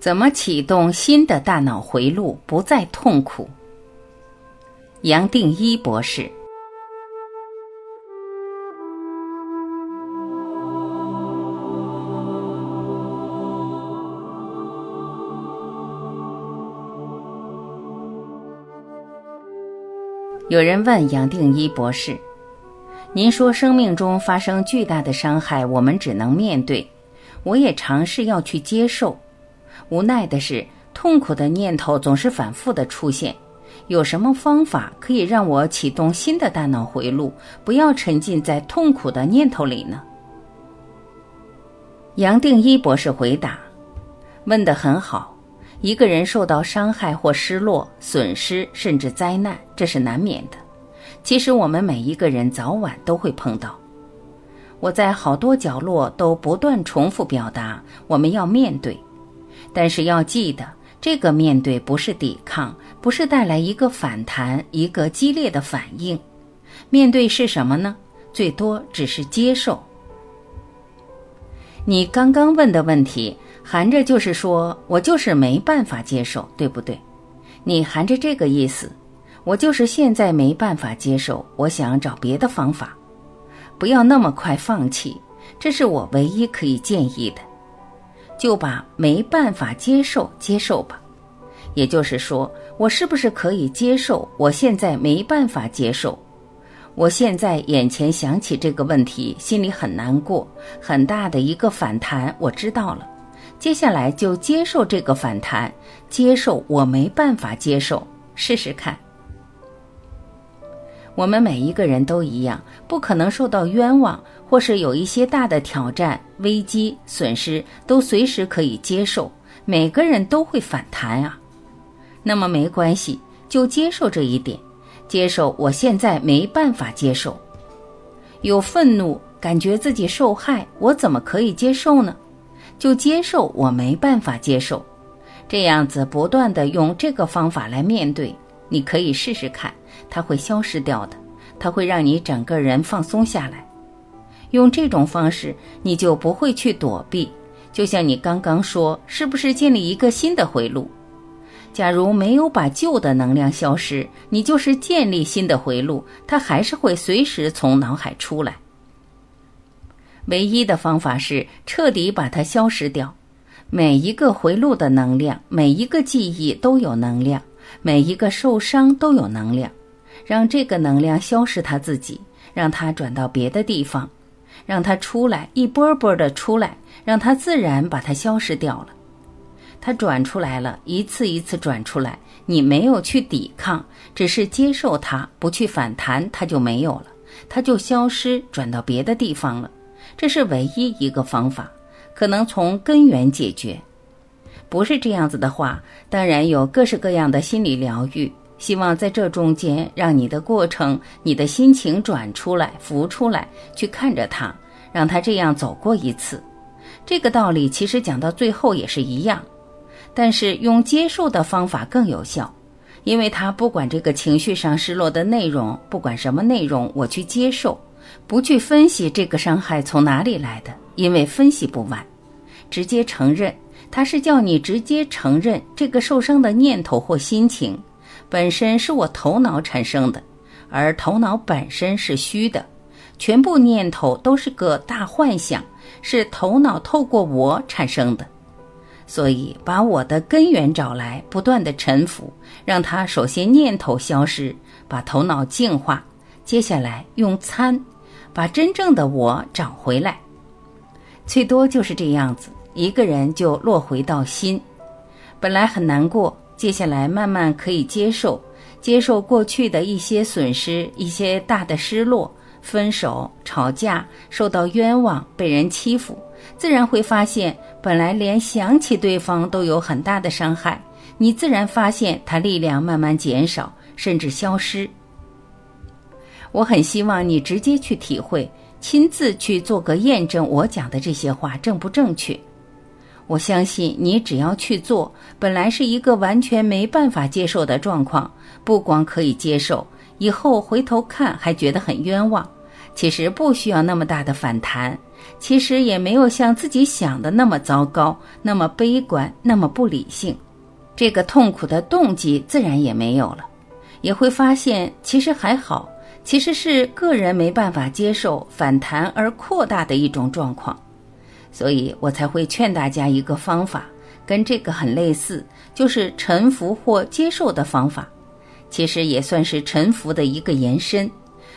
怎么启动新的大脑回路，不再痛苦？杨定一博士。有人问杨定一博士：“您说生命中发生巨大的伤害，我们只能面对。我也尝试要去接受。”无奈的是，痛苦的念头总是反复的出现。有什么方法可以让我启动新的大脑回路，不要沉浸在痛苦的念头里呢？杨定一博士回答：“问得很好。一个人受到伤害或失落、损失，甚至灾难，这是难免的。其实我们每一个人早晚都会碰到。我在好多角落都不断重复表达：我们要面对。”但是要记得，这个面对不是抵抗，不是带来一个反弹、一个激烈的反应。面对是什么呢？最多只是接受。你刚刚问的问题，含着就是说我就是没办法接受，对不对？你含着这个意思，我就是现在没办法接受，我想找别的方法。不要那么快放弃，这是我唯一可以建议的。就把没办法接受接受吧，也就是说，我是不是可以接受？我现在没办法接受，我现在眼前想起这个问题，心里很难过，很大的一个反弹。我知道了，接下来就接受这个反弹，接受我没办法接受，试试看。我们每一个人都一样，不可能受到冤枉，或是有一些大的挑战、危机、损失，都随时可以接受。每个人都会反弹啊，那么没关系，就接受这一点，接受我现在没办法接受。有愤怒，感觉自己受害，我怎么可以接受呢？就接受我没办法接受，这样子不断的用这个方法来面对，你可以试试看。它会消失掉的，它会让你整个人放松下来。用这种方式，你就不会去躲避。就像你刚刚说，是不是建立一个新的回路？假如没有把旧的能量消失，你就是建立新的回路，它还是会随时从脑海出来。唯一的方法是彻底把它消失掉。每一个回路的能量，每一个记忆都有能量，每一个受伤都有能量。让这个能量消失，他自己，让它转到别的地方，让它出来，一波波的出来，让它自然把它消失掉了。它转出来了，一次一次转出来，你没有去抵抗，只是接受它，不去反弹，它就没有了，它就消失，转到别的地方了。这是唯一一个方法，可能从根源解决。不是这样子的话，当然有各式各样的心理疗愈。希望在这中间，让你的过程、你的心情转出来、浮出来，去看着它，让它这样走过一次。这个道理其实讲到最后也是一样，但是用接受的方法更有效，因为他不管这个情绪上失落的内容，不管什么内容，我去接受，不去分析这个伤害从哪里来的，因为分析不完，直接承认，他是叫你直接承认这个受伤的念头或心情。本身是我头脑产生的，而头脑本身是虚的，全部念头都是个大幻想，是头脑透过我产生的。所以把我的根源找来，不断的沉浮，让它首先念头消失，把头脑净化，接下来用参，把真正的我找回来。最多就是这样子，一个人就落回到心，本来很难过。接下来慢慢可以接受，接受过去的一些损失，一些大的失落，分手、吵架、受到冤枉、被人欺负，自然会发现，本来连想起对方都有很大的伤害，你自然发现他力量慢慢减少，甚至消失。我很希望你直接去体会，亲自去做个验证，我讲的这些话正不正确。我相信你只要去做，本来是一个完全没办法接受的状况，不光可以接受，以后回头看还觉得很冤枉。其实不需要那么大的反弹，其实也没有像自己想的那么糟糕，那么悲观，那么不理性。这个痛苦的动机自然也没有了，也会发现其实还好，其实是个人没办法接受反弹而扩大的一种状况。所以我才会劝大家一个方法，跟这个很类似，就是臣服或接受的方法，其实也算是臣服的一个延伸。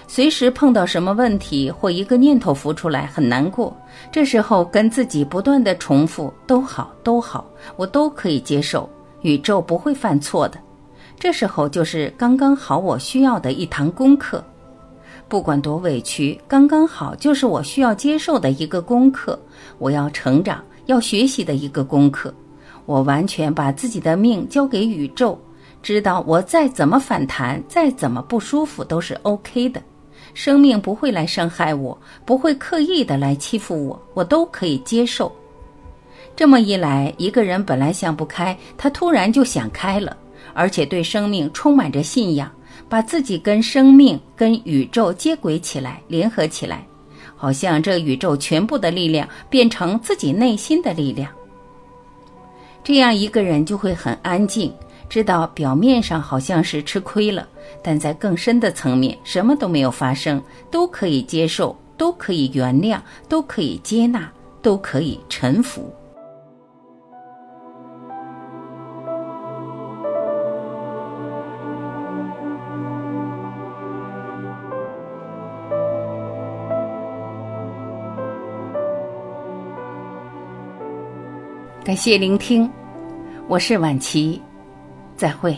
随时碰到什么问题或一个念头浮出来，很难过，这时候跟自己不断的重复都好都好，我都可以接受，宇宙不会犯错的。这时候就是刚刚好我需要的一堂功课，不管多委屈，刚刚好就是我需要接受的一个功课，我要成长要学习的一个功课。我完全把自己的命交给宇宙，知道我再怎么反弹，再怎么不舒服都是 OK 的。生命不会来伤害我，不会刻意的来欺负我，我都可以接受。这么一来，一个人本来想不开，他突然就想开了，而且对生命充满着信仰，把自己跟生命、跟宇宙接轨起来，联合起来，好像这宇宙全部的力量变成自己内心的力量。这样一个人就会很安静。知道表面上好像是吃亏了，但在更深的层面，什么都没有发生，都可以接受，都可以原谅，都可以接纳，都可以臣服。感谢聆听，我是晚琪。再会。